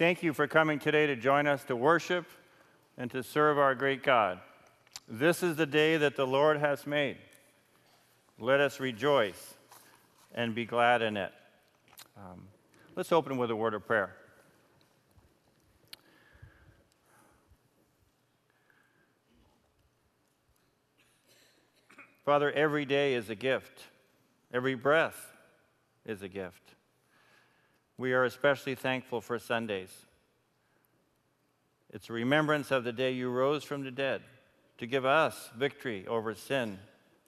thank you for coming today to join us to worship and to serve our great God. This is the day that the Lord has made. Let us rejoice and be glad in it. Um, let's open with a word of prayer. Father, every day is a gift, every breath is a gift. We are especially thankful for Sundays. It's a remembrance of the day you rose from the dead to give us victory over sin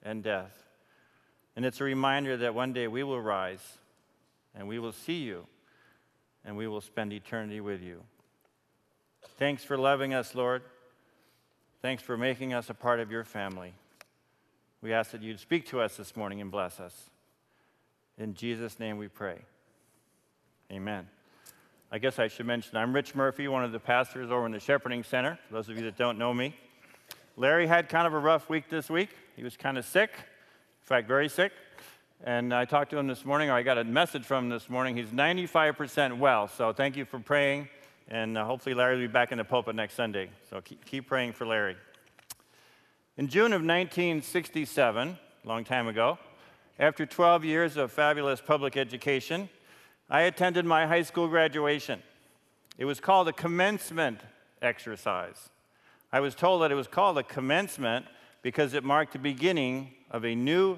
and death. And it's a reminder that one day we will rise and we will see you and we will spend eternity with you. Thanks for loving us, Lord. Thanks for making us a part of your family. We ask that you'd speak to us this morning and bless us. In Jesus' name we pray. Amen. I guess I should mention I'm Rich Murphy, one of the pastors over in the Shepherding Center, for those of you that don't know me. Larry had kind of a rough week this week. He was kind of sick, in fact, very sick. And I talked to him this morning, or I got a message from him this morning. He's 95% well, so thank you for praying. And uh, hopefully, Larry will be back in the pulpit next Sunday. So keep, keep praying for Larry. In June of 1967, a long time ago, after 12 years of fabulous public education, I attended my high school graduation. It was called a commencement exercise. I was told that it was called a commencement because it marked the beginning of a new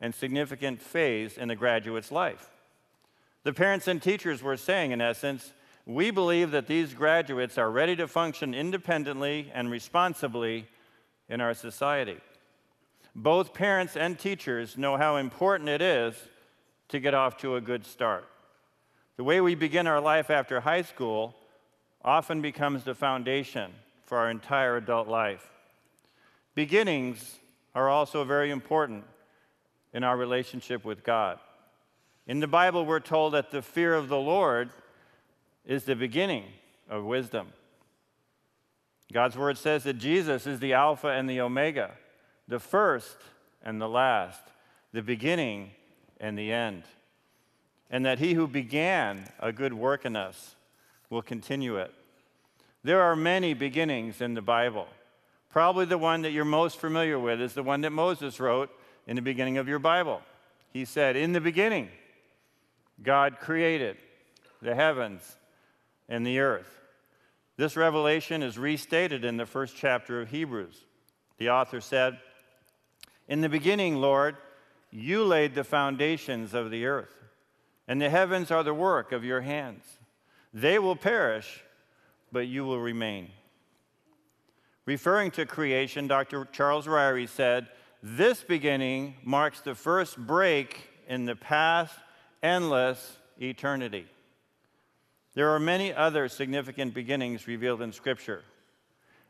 and significant phase in the graduate's life. The parents and teachers were saying, in essence, we believe that these graduates are ready to function independently and responsibly in our society. Both parents and teachers know how important it is to get off to a good start. The way we begin our life after high school often becomes the foundation for our entire adult life. Beginnings are also very important in our relationship with God. In the Bible, we're told that the fear of the Lord is the beginning of wisdom. God's word says that Jesus is the Alpha and the Omega, the first and the last, the beginning and the end. And that he who began a good work in us will continue it. There are many beginnings in the Bible. Probably the one that you're most familiar with is the one that Moses wrote in the beginning of your Bible. He said, In the beginning, God created the heavens and the earth. This revelation is restated in the first chapter of Hebrews. The author said, In the beginning, Lord, you laid the foundations of the earth, and the heavens are the work of your hands. They will perish, but you will remain. Referring to creation, Dr. Charles Ryrie said, This beginning marks the first break in the past, endless eternity. There are many other significant beginnings revealed in Scripture.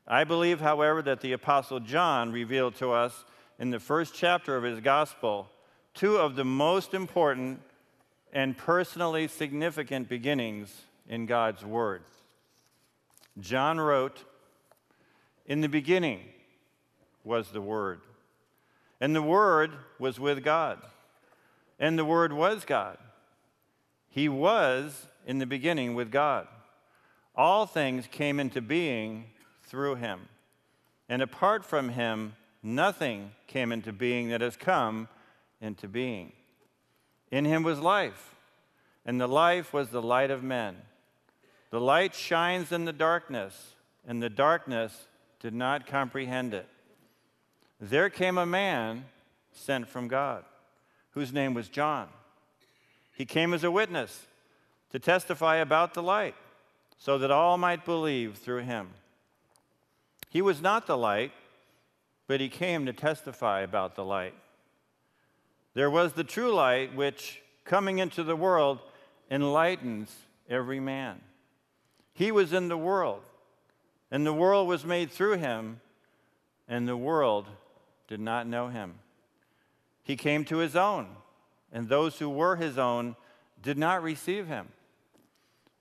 I believe, however, that the Apostle John revealed to us in the first chapter of his gospel two of the most important and personally significant beginnings in God's Word. John wrote, In the beginning was the Word, and the Word was with God, and the Word was God. He was in the beginning with God. All things came into being through him. And apart from him, nothing came into being that has come into being. In him was life, and the life was the light of men. The light shines in the darkness, and the darkness did not comprehend it. There came a man sent from God, whose name was John. He came as a witness to testify about the light, so that all might believe through him. He was not the light, but he came to testify about the light. There was the true light, which, coming into the world, enlightens every man. He was in the world, and the world was made through him, and the world did not know him. He came to his own, and those who were his own did not receive him.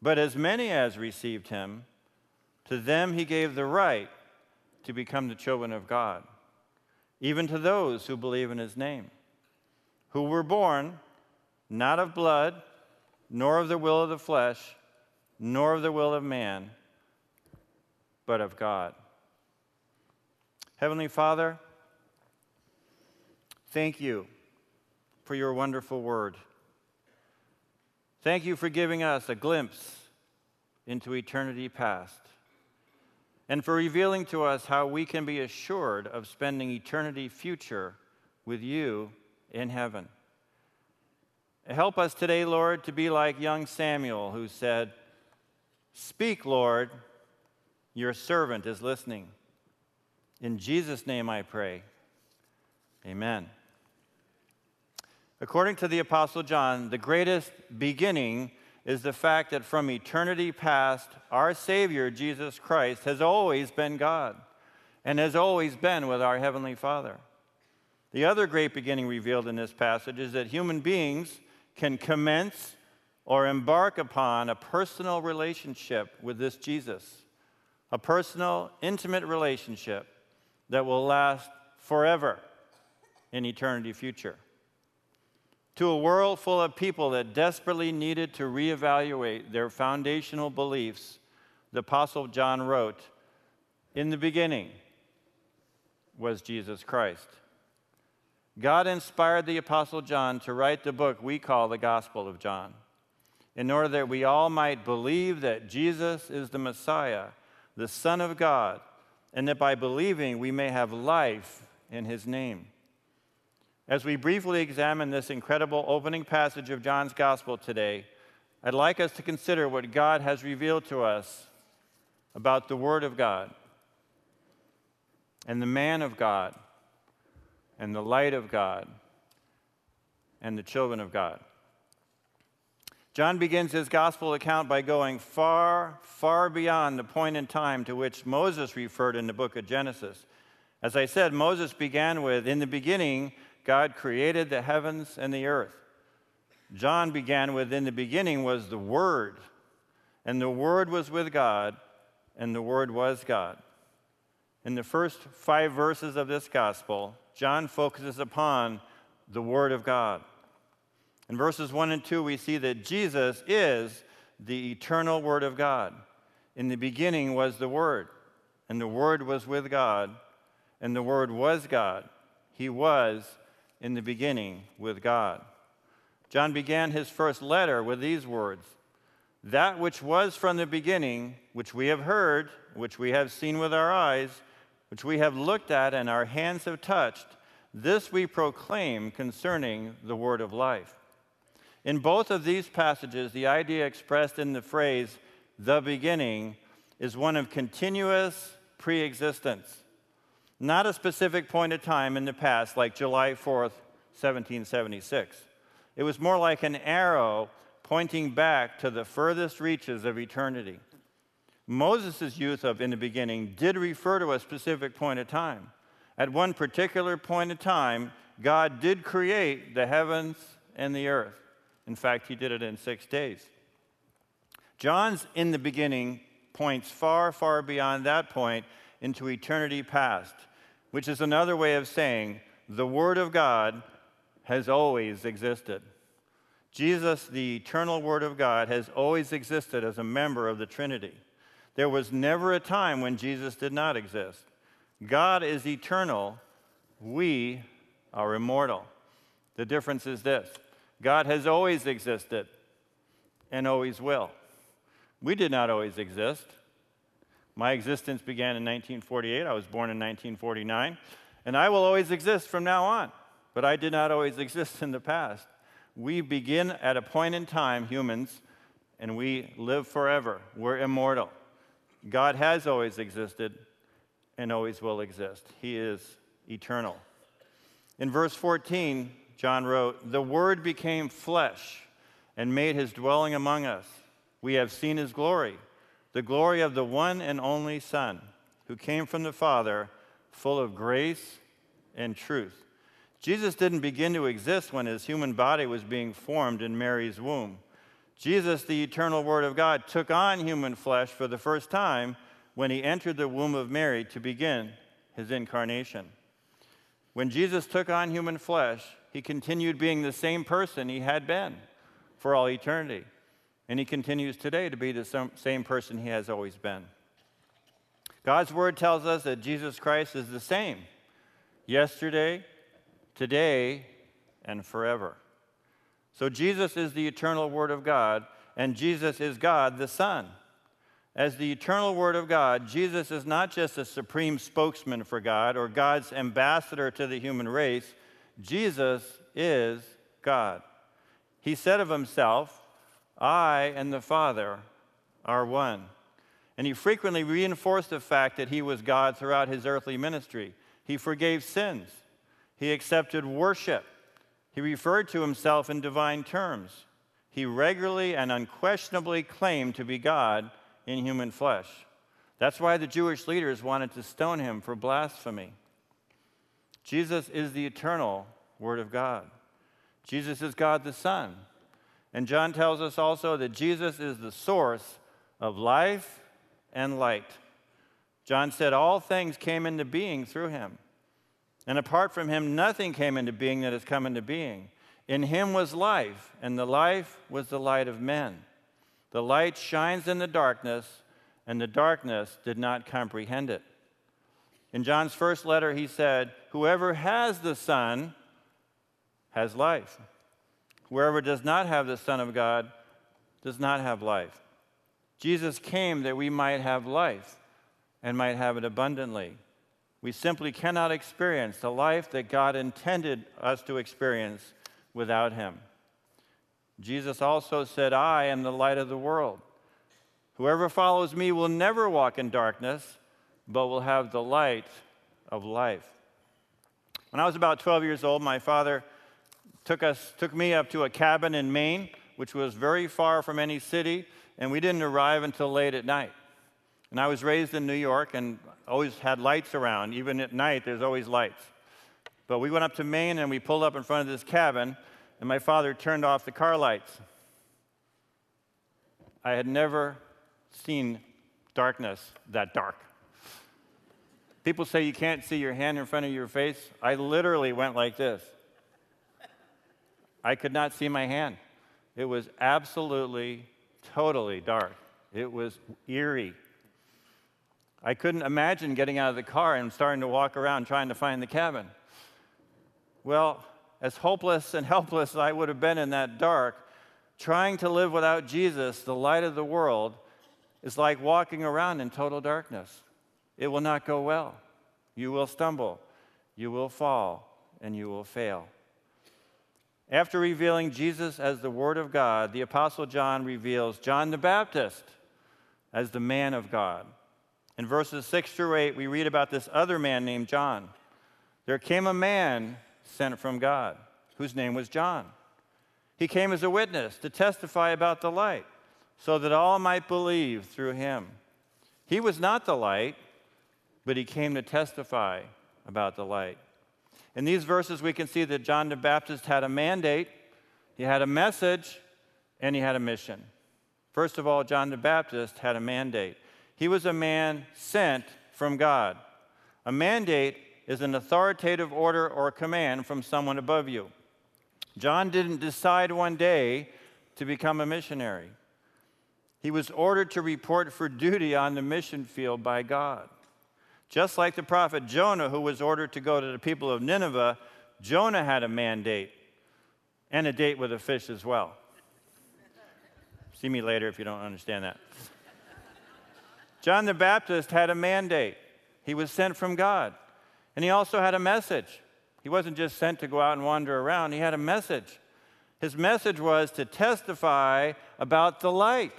But as many as received him, to them he gave the right to become the children of God, even to those who believe in his name, who were born not of blood, nor of the will of the flesh, nor of the will of man, but of God. Heavenly Father, thank you for your wonderful word. Thank you for giving us a glimpse into eternity past and for revealing to us how we can be assured of spending eternity future with you in heaven. Help us today, Lord, to be like young Samuel who said, Speak, Lord, your servant is listening. In Jesus' name I pray. Amen. According to the Apostle John, the greatest beginning is the fact that from eternity past, our Savior, Jesus Christ, has always been God and has always been with our Heavenly Father. The other great beginning revealed in this passage is that human beings can commence or embark upon a personal relationship with this Jesus, a personal, intimate relationship that will last forever in eternity future to a world full of people that desperately needed to reevaluate their foundational beliefs, the Apostle John wrote, In the beginning was Jesus Christ. God inspired the Apostle John to write the book we call the Gospel of John, in order that we all might believe that Jesus is the Messiah, the Son of God, and that by believing we may have life in his name. As we briefly examine this incredible opening passage of John's Gospel today, I'd like us to consider what God has revealed to us about the Word of God and the man of God and the light of God and the children of God. John begins his gospel account by going far, far beyond the point in time to which Moses referred in the book of Genesis. As I said, Moses began with, In the beginning, God created the heavens and the earth. John began with, In the beginning was the Word, and the Word was with God, and the Word was God. In the first five verses of this gospel, John focuses upon the Word of God. In verses 1 and 2, we see that Jesus is the eternal Word of God. In the beginning was the Word, and the Word was with God, and the Word was God. He was in the beginning with God. John began his first letter with these words That which was from the beginning, which we have heard, which we have seen with our eyes, which we have looked at and our hands have touched, this we proclaim concerning the word of life. In both of these passages, the idea expressed in the phrase, the beginning, is one of continuous pre existence not a specific point of time in the past, like July 4th, 1776. It was more like an arrow pointing back to the furthest reaches of eternity. Moses' use of in the beginning did refer to a specific point of time. At one particular point of time, God did create the heavens and the earth. In fact, he did it in six days. John's in the beginning points far, far beyond that point into eternity past which is another way of saying the Word of God has always existed. Jesus, the eternal Word of God, has always existed as a member of the Trinity. There was never a time when Jesus did not exist. God is eternal, we are immortal. The difference is this God has always existed and always will. We did not always exist. My existence began in 1948. I was born in 1949. And I will always exist from now on. But I did not always exist in the past. We begin at a point in time, humans, and we live forever. We're immortal. God has always existed and always will exist. He is eternal. In verse 14, John wrote, The Word became flesh and made his dwelling among us. We have seen his glory the glory of the one and only Son, who came from the Father, full of grace and truth. Jesus didn't begin to exist when his human body was being formed in Mary's womb. Jesus, the eternal Word of God, took on human flesh for the first time when he entered the womb of Mary to begin his incarnation. When Jesus took on human flesh, he continued being the same person he had been for all eternity. and he continues today to be the same person he has always been. God's word tells us that Jesus Christ is the same yesterday, today, and forever. So Jesus is the eternal word of God, and Jesus is God the Son. As the eternal Word of God, Jesus is not just a supreme spokesman for God or God's ambassador to the human race, Jesus is God. He said of himself, I and the Father are one. And he frequently reinforced the fact that he was God throughout his earthly ministry. He forgave sins, he accepted worship, he referred to himself in divine terms. He regularly and unquestionably claimed to be God in human flesh. That's why the Jewish leaders wanted to stone him for blasphemy. Jesus is the eternal Word of God. Jesus is God the Son. And John tells us also that Jesus is the source of life and light. John said, All things came into being through him. And apart from him, nothing came into being that has come into being. In him was life, and the life was the light of men. The light shines in the darkness, and the darkness did not comprehend it. In John's first letter, he said, Whoever has the Son has life. Whoever does not have the Son of God does not have life. Jesus came that we might have life and might have it abundantly. We simply cannot experience the life that God intended us to experience without Him. Jesus also said, I am the light of the world. Whoever follows me will never walk in darkness, but will have the light of life. When I was about 12 years old, my father took, us, took me up to a cabin in Maine, which was very far from any city, and we didn't arrive until late at night. And I was raised in New York and always had lights around. Even at night, there's always lights. But we went up to Maine and we pulled up in front of this cabin, and my father turned off the car lights. I had never seen darkness that dark. People say you can't see your hand in front of your face. I literally went like this. I could not see my hand. It was absolutely, totally dark. It was eerie. I couldn't imagine getting out of the car and starting to walk around trying to find the cabin. Well, as hopeless and helpless as I would have been in that dark, trying to live without Jesus, the light of the world, is like walking around in total darkness. It will not go well. You will stumble, you will fall, and you will fail. After revealing Jesus as the Word of God, the Apostle John reveals John the Baptist as the man of God. In verses 6 through 8, we read about this other man named John. There came a man sent from God, whose name was John. He came as a witness to testify about the light, so that all might believe through him. He was not the light, but he came to testify about the light. In these verses, we can see that John the Baptist had a mandate, he had a message, and he had a mission. First of all, John the Baptist had a mandate. He was a man sent from God. A mandate is an authoritative order or command from someone above you. John didn't decide one day to become a missionary. He was ordered to report for duty on the mission field by God. Just like the prophet Jonah, who was ordered to go to the people of Nineveh, Jonah had a mandate and a date with a fish as well. See me later if you don't understand that. John the Baptist had a mandate, he was sent from God. And he also had a message. He wasn't just sent to go out and wander around, he had a message. His message was to testify about the light.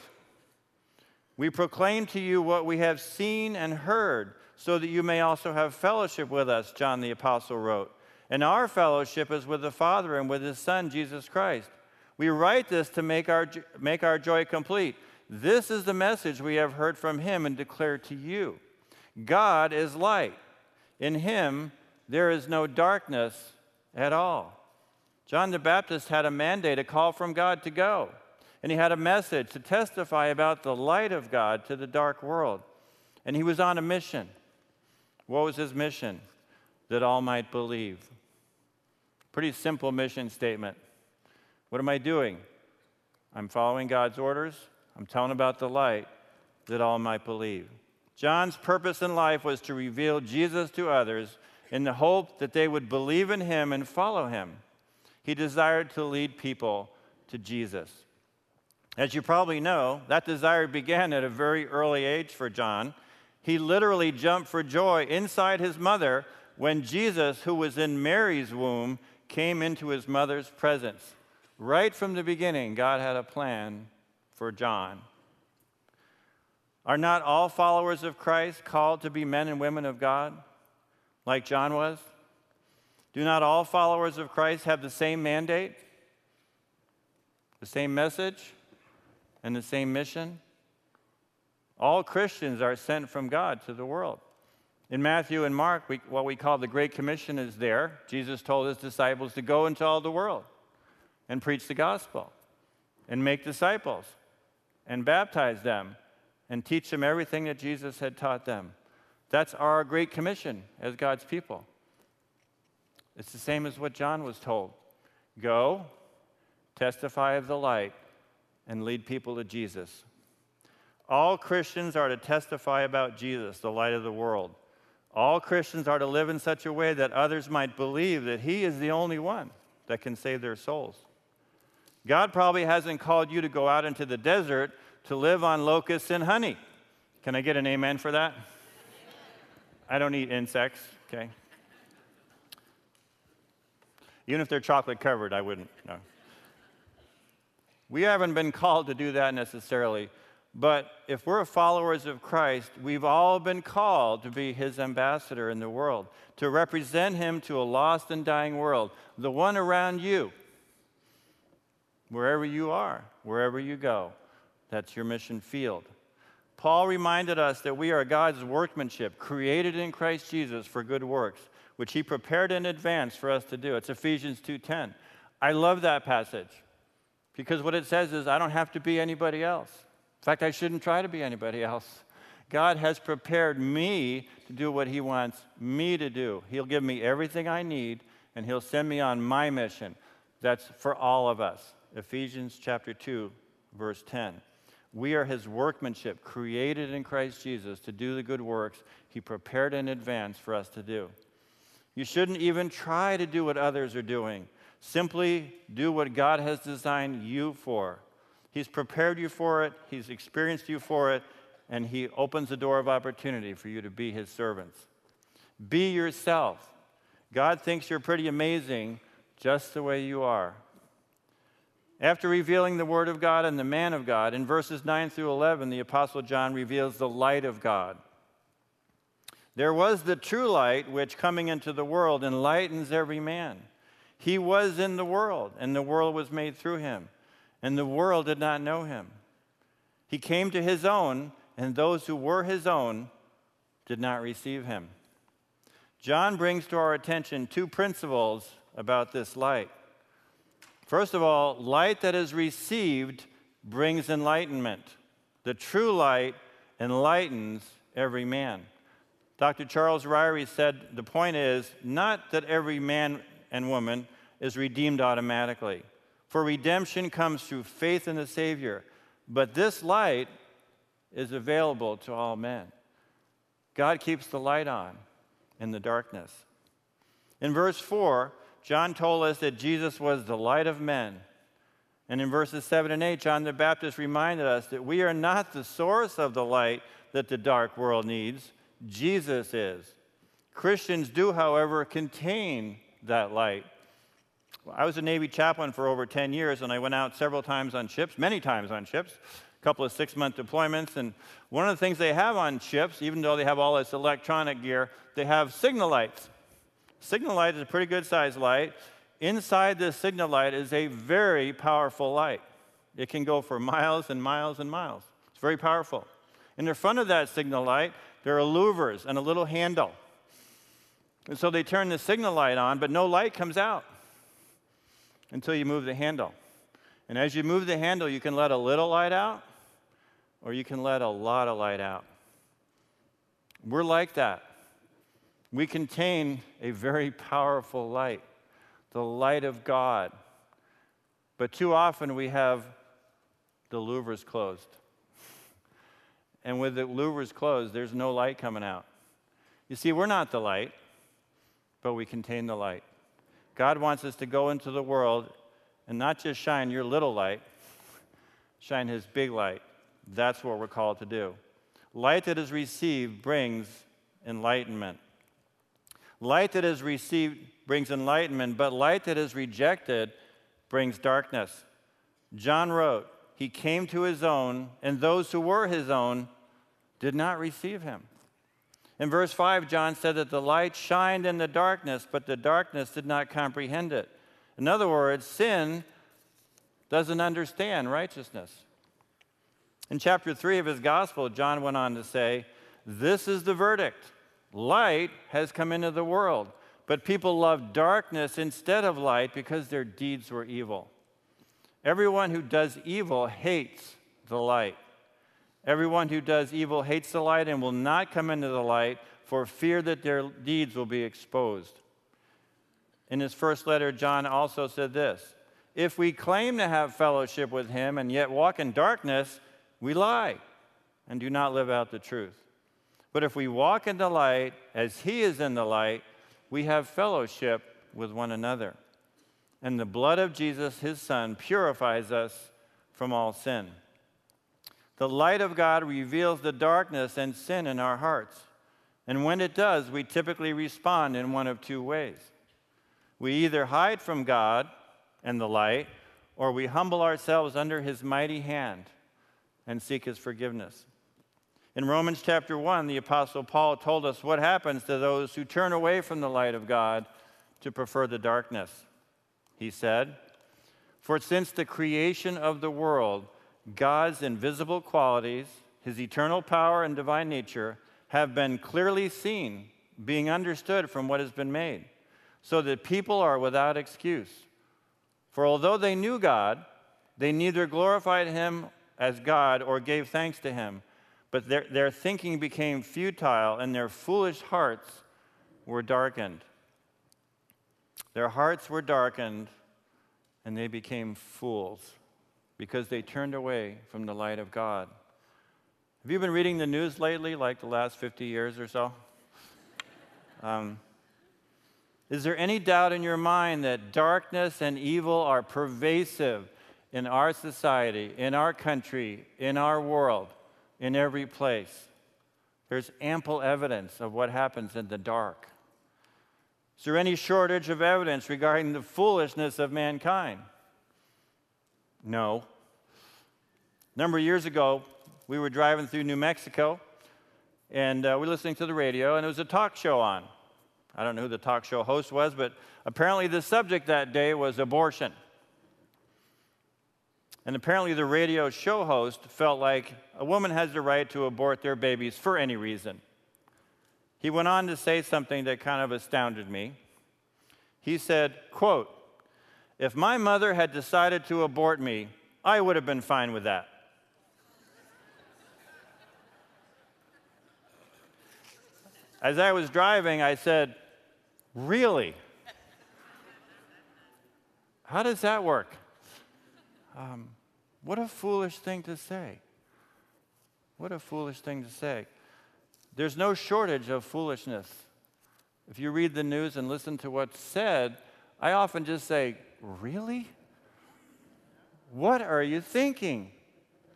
We proclaim to you what we have seen and heard, so that you may also have fellowship with us, John the Apostle wrote. And our fellowship is with the Father and with his Son, Jesus Christ. We write this to make our, make our joy complete. This is the message we have heard from him and declare to you God is light in him, there is no darkness at all. John the Baptist had a mandate, a call from God to go. And he had a message to testify about the light of God to the dark world. And he was on a mission. What was his mission? That all might believe. Pretty simple mission statement. What am I doing? I'm following God's orders. I'm telling about the light that all might believe. John's purpose in life was to reveal Jesus to others in the hope that they would believe in him and follow him. He desired to lead people to Jesus. As you probably know, that desire began at a very early age for John. He literally jumped for joy inside his mother when Jesus, who was in Mary's womb, came into his mother's presence. Right from the beginning, God had a plan for John. Are not all followers of Christ called to be men and women of God, like John was? Do not all followers of Christ have the same mandate, the same message? and the same mission? All Christians are sent from God to the world. In Matthew and Mark, we, what we call the Great Commission is there. Jesus told his disciples to go into all the world and preach the gospel and make disciples and baptize them and teach them everything that Jesus had taught them. That's our Great Commission as God's people. It's the same as what John was told go, testify of the light and lead people to Jesus. All Christians are to testify about Jesus, the light of the world. All Christians are to live in such a way that others might believe that He is the only one that can save their souls. God probably hasn't called you to go out into the desert to live on locusts and honey. Can I get an amen for that? I don't eat insects, okay? Even if they're chocolate covered, I wouldn't. No. We haven't been called to do that necessarily, but if we're followers of Christ, we've all been called to be his ambassador in the world, to represent him to a lost and dying world, the one around you, wherever you are, wherever you go. That's your mission field. Paul reminded us that we are God's workmanship, created in Christ Jesus for good works, which he prepared in advance for us to do. It's Ephesians 2:10. I love that passage. Because what it says is, I don't have to be anybody else. In fact, I shouldn't try to be anybody else. God has prepared me to do what He wants me to do. He'll give me everything I need, and He'll send me on my mission. That's for all of us. Ephesians chapter 2, verse 10. We are His workmanship, created in Christ Jesus to do the good works He prepared in advance for us to do. You shouldn't even try to do what others are doing. Simply do what God has designed you for. He's prepared you for it, He's experienced you for it, and He opens the door of opportunity for you to be His servants. Be yourself. God thinks you're pretty amazing just the way you are. After revealing the Word of God and the man of God, in verses 9 through 11, the Apostle John reveals the light of God. There was the true light, which coming into the world enlightens every man. He was in the world, and the world was made through him, and the world did not know him. He came to his own, and those who were his own did not receive him. John brings to our attention two principles about this light. First of all, light that is received brings enlightenment. The true light enlightens every man. Dr. Charles Ryrie said the point is not that every man and woman is redeemed automatically. For redemption comes through faith in the Savior. But this light is available to all men. God keeps the light on in the darkness. In verse 4, John told us that Jesus was the light of men. And in verses 7 and 8, John the Baptist reminded us that we are not the source of the light that the dark world needs, Jesus is. Christians do, however, contain that light. I was a Navy chaplain for over 10 years, and I went out several times on ships, many times on ships, a couple of six month deployments. And one of the things they have on ships, even though they have all this electronic gear, they have signal lights. Signal light is a pretty good sized light. Inside this signal light is a very powerful light. It can go for miles and miles and miles. It's very powerful. In the front of that signal light, there are louvers and a little handle. And so they turn the signal light on, but no light comes out until you move the handle. And as you move the handle, you can let a little light out or you can let a lot of light out. We're like that. We contain a very powerful light, the light of God. But too often we have the louver's closed. And with the louver's closed, there's no light coming out. You see, we're not the light, but we contain the light. God wants us to go into the world and not just shine your little light, shine his big light. That's what we're called to do. Light that is received brings enlightenment. Light that is received brings enlightenment, but light that is rejected brings darkness. John wrote, He came to his own, and those who were his own did not receive him. In verse 5, John said that the light shined in the darkness, but the darkness did not comprehend it. In other words, sin doesn't understand righteousness. In chapter 3 of his gospel, John went on to say, This is the verdict light has come into the world, but people loved darkness instead of light because their deeds were evil. Everyone who does evil hates the light. Everyone who does evil hates the light and will not come into the light for fear that their deeds will be exposed. In his first letter, John also said this If we claim to have fellowship with him and yet walk in darkness, we lie and do not live out the truth. But if we walk in the light as he is in the light, we have fellowship with one another. And the blood of Jesus, his son, purifies us from all sin. The light of God reveals the darkness and sin in our hearts. And when it does, we typically respond in one of two ways. We either hide from God and the light, or we humble ourselves under his mighty hand and seek his forgiveness. In Romans chapter 1, the Apostle Paul told us what happens to those who turn away from the light of God to prefer the darkness. He said, For since the creation of the world, God's invisible qualities, his eternal power and divine nature, have been clearly seen, being understood from what has been made, so that people are without excuse. For although they knew God, they neither glorified him as God or gave thanks to him, but their, their thinking became futile and their foolish hearts were darkened. Their hearts were darkened and they became fools because they turned away from the light of God. Have you been reading the news lately, like the last 50 years or so? Um, is there any doubt in your mind that darkness and evil are pervasive in our society, in our country, in our world, in every place? There's ample evidence of what happens in the dark. Is there any shortage of evidence regarding the foolishness of mankind? No. A number of years ago, we were driving through New Mexico and uh, we were listening to the radio, and there was a talk show on. I don't know who the talk show host was, but apparently the subject that day was abortion. And apparently the radio show host felt like a woman has the right to abort their babies for any reason. He went on to say something that kind of astounded me. He said, quote, if my mother had decided to abort me, I would have been fine with that. As I was driving, I said, Really? How does that work? Um, what a foolish thing to say. What a foolish thing to say. There's no shortage of foolishness. If you read the news and listen to what's said, I often just say, Really? What are you thinking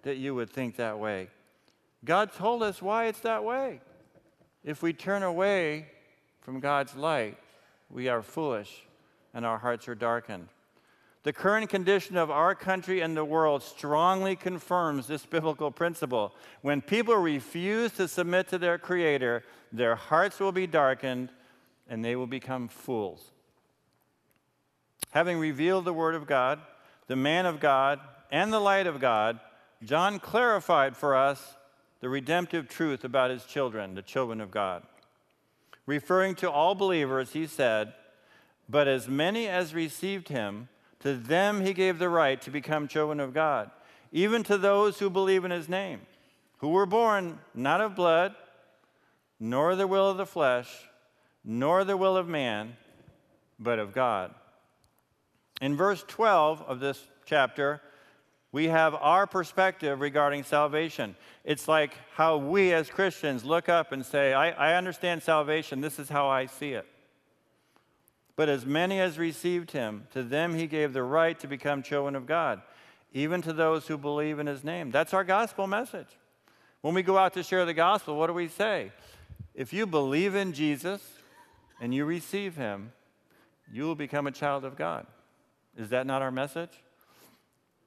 that you would think that way? God told us why it's that way. If we turn away from God's light, we are foolish and our hearts are darkened. The current condition of our country and the world strongly confirms this biblical principle. When people refuse to submit to their Creator, their hearts will be darkened and they will become fools. Having revealed the Word of God, the man of God, and the light of God, John clarified for us the redemptive truth about his children, the children of God. Referring to all believers, he said, But as many as received him, to them he gave the right to become children of God, even to those who believe in his name, who were born not of blood, nor the will of the flesh, nor the will of man, but of God. In verse 12 of this chapter, We have our perspective regarding salvation. It's like how we as Christians look up and say, I, I understand salvation, this is how I see it. But as many as received him, to them he gave the right to become children of God, even to those who believe in his name. That's our gospel message. When we go out to share the gospel, what do we say? If you believe in Jesus and you receive him, you will become a child of God. Is that not our message?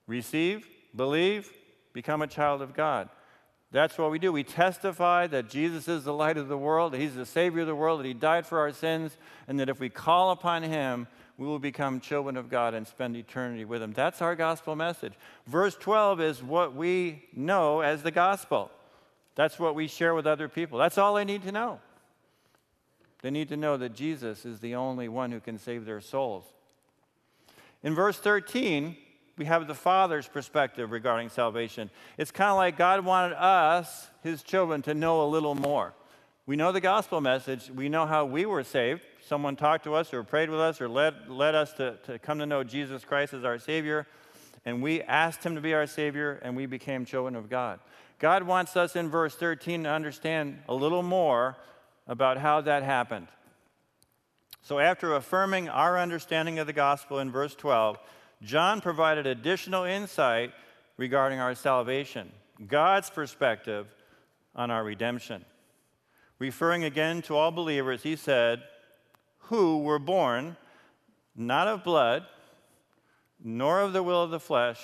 Receive, believe, become a child of God. That's what we do. We testify that Jesus is the light of the world, that He's the Savior of the world, that He died for our sins, and that if we call upon Him, we will become children of God and spend eternity with Him. That's our gospel message. Verse 12 is what we know as the gospel. That's what we share with other people. That's all they need to know. They need to know that Jesus is the only one who can save their souls. In verse 13, we have the Father's perspective regarding salvation. It's kind of like God wanted us, His children, to know a little more. We know the gospel message, we know how we were saved. Someone talked to us or prayed with us or led, led us to, to come to know Jesus Christ as our Savior, and we asked Him to be our Savior, and we became children of God. God wants us in verse 13 to understand a little more about how that happened. So, after affirming our understanding of the gospel in verse 12, John provided additional insight regarding our salvation, God's perspective on our redemption. Referring again to all believers, he said, Who were born not of blood, nor of the will of the flesh,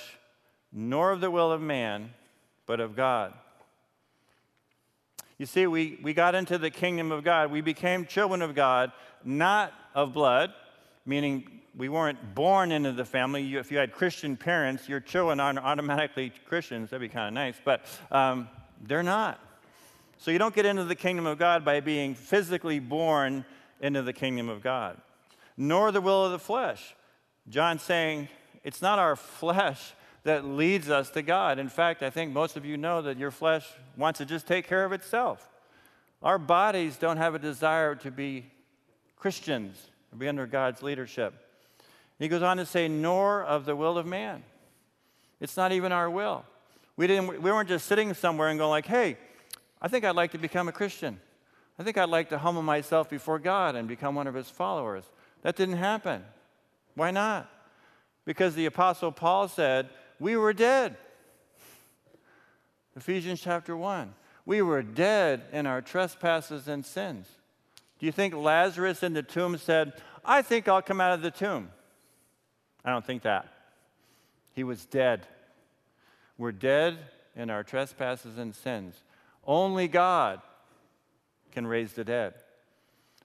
nor of the will of man, but of God. You see, we, we got into the kingdom of God. We became children of God, not of blood, meaning we weren't born into the family. You, if you had Christian parents, your children aren't automatically Christians. That'd be kind of nice, but um, they're not. So you don't get into the kingdom of God by being physically born into the kingdom of God, nor the will of the flesh. John's saying it's not our flesh that leads us to God. In fact, I think most of you know that your flesh wants to just take care of itself. Our bodies don't have a desire to be Christians, to be under God's leadership. He goes on to say, nor of the will of man. It's not even our will. We, didn't, we weren't just sitting somewhere and going like, hey, I think I'd like to become a Christian. I think I'd like to humble myself before God and become one of his followers. That didn't happen. Why not? Because the Apostle Paul said, we were dead. Ephesians chapter 1. We were dead in our trespasses and sins. Do you think Lazarus in the tomb said, I think I'll come out of the tomb? I don't think that. He was dead. We're dead in our trespasses and sins. Only God can raise the dead.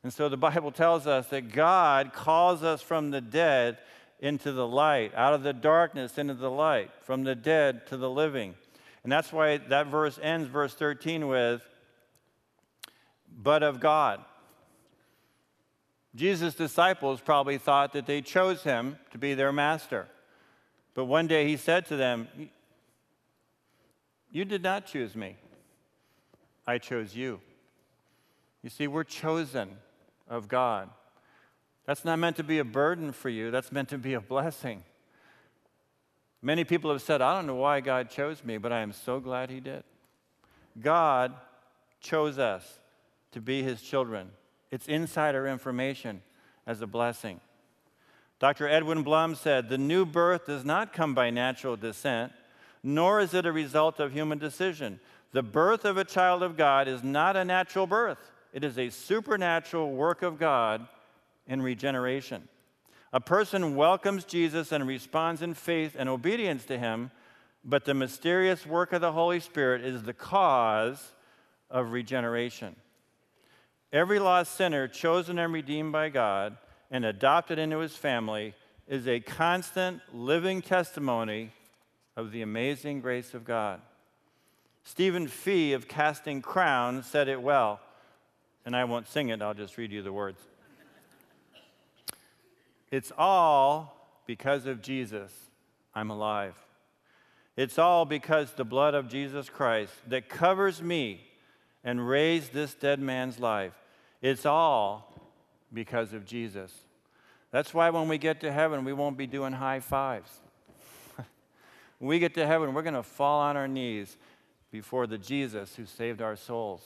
And so the Bible tells us that God calls us from the dead into the light, out of the darkness into the light, from the dead to the living. And that's why that verse ends, verse 13, with, but of God. Jesus' disciples probably thought that they chose him to be their master. But one day he said to them, You did not choose me, I chose you. You see, we're chosen of God. That's not meant to be a burden for you, that's meant to be a blessing. Many people have said, I don't know why God chose me, but I am so glad He did. God chose us to be His children. It's insider information as a blessing. Dr. Edwin Blum said the new birth does not come by natural descent, nor is it a result of human decision. The birth of a child of God is not a natural birth, it is a supernatural work of God in regeneration. A person welcomes Jesus and responds in faith and obedience to him, but the mysterious work of the Holy Spirit is the cause of regeneration. Every lost sinner chosen and redeemed by God and adopted into his family is a constant living testimony of the amazing grace of God. Stephen Fee of Casting Crowns said it well, and I won't sing it, I'll just read you the words. It's all because of Jesus I'm alive. It's all because the blood of Jesus Christ that covers me and raised this dead man's life. It's all because of Jesus. That's why when we get to heaven, we won't be doing high fives. When we get to heaven, we're going to fall on our knees before the Jesus who saved our souls.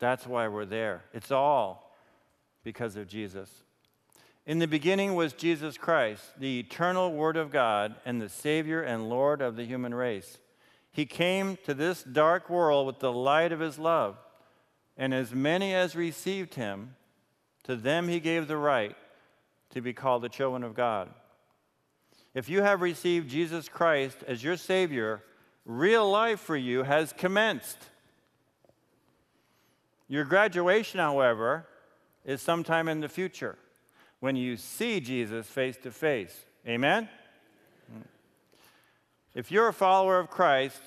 That's why we're there. It's all because of Jesus. In the beginning was Jesus Christ, the eternal Word of God and the Savior and Lord of the human race. He came to this dark world with the light of His love, and as many as received Him, to them He gave the right to be called the children of God. If you have received Jesus Christ as your Savior, real life for you has commenced. Your graduation, however, is sometime in the future when you see Jesus face to face. Amen? If you're a follower of Christ,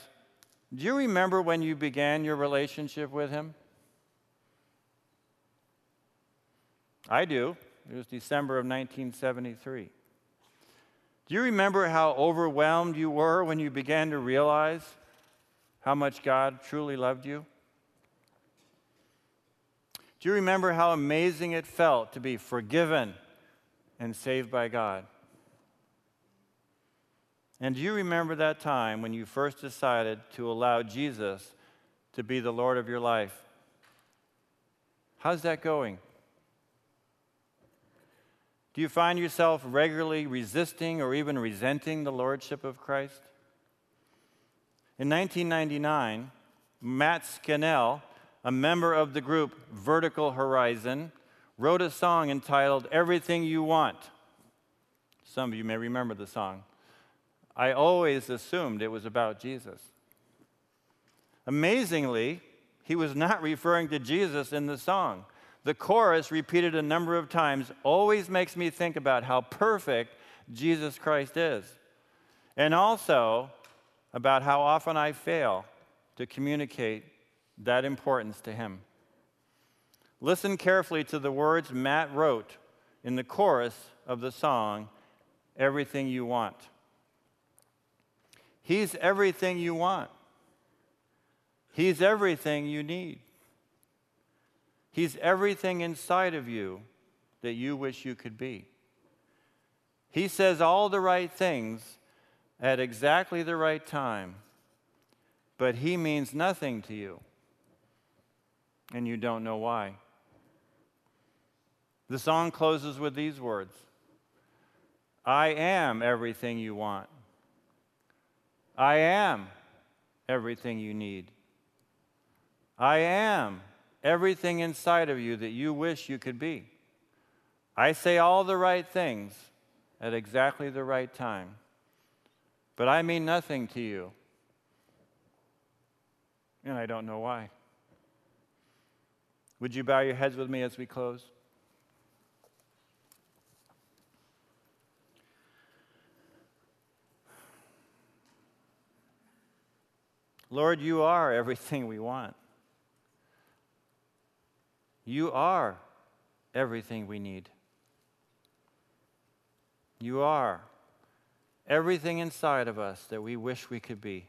do you remember when you began your relationship with Him? I do. It was December of 1973. Do you remember how overwhelmed you were when you began to realize how much God truly loved you? Do you remember how amazing it felt to be forgiven and saved by God? And do you remember that time when you first decided to allow Jesus to be the Lord of your life? How's that going? Do you find yourself regularly resisting or even resenting the Lordship of Christ? In 1999, Matt Scannell, a member of the group Vertical Horizon, wrote a song entitled Everything You Want. Some of you may remember the song. I always assumed it was about Jesus. Amazingly, he was not referring to Jesus in the song the chorus, repeated a number of times, always makes me think about how perfect Jesus Christ is. And also about how often I fail to communicate that importance to Him. Listen carefully to the words Matt wrote in the chorus of the song, Everything You Want. He's everything you want. He's everything you need. He's everything inside of you that you wish you could be. He says all the right things at exactly the right time, but He means nothing to you, and you don't know why. The song closes with these words I am everything you want. I am everything you need. I am everything inside of you that you wish you could be. I say all the right things at exactly the right time, but I mean nothing to you. And I don't know why. Would you bow your heads with me as we close? Lord, you are everything we want. You are everything we need. You are everything inside of us that we wish we could be.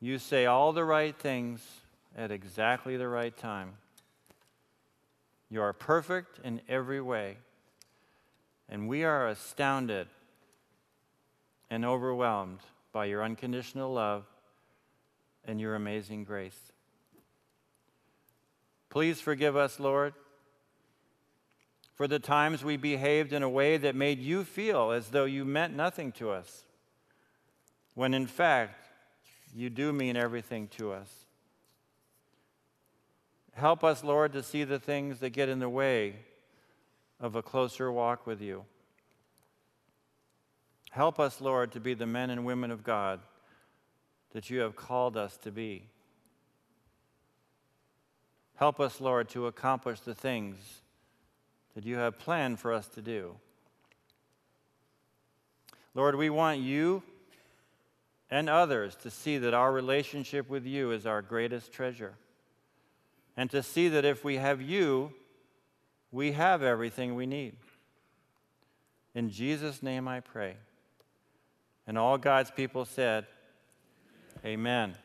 You say all the right things at exactly the right time. You are perfect in every way. And we are astounded and overwhelmed by your unconditional love and your amazing grace. Please forgive us, Lord, for the times we behaved in a way that made you feel as though you meant nothing to us, when in fact, you do mean everything to us. Help us, Lord, to see the things that get in the way of a closer walk with you. Help us, Lord, to be the men and women of God that you have called us to be. Help us, Lord, to accomplish the things that you have planned for us to do. Lord, we want you and others to see that our relationship with you is our greatest treasure. And to see that if we have you, we have everything we need. In Jesus' name I pray. And all God's people said, Amen.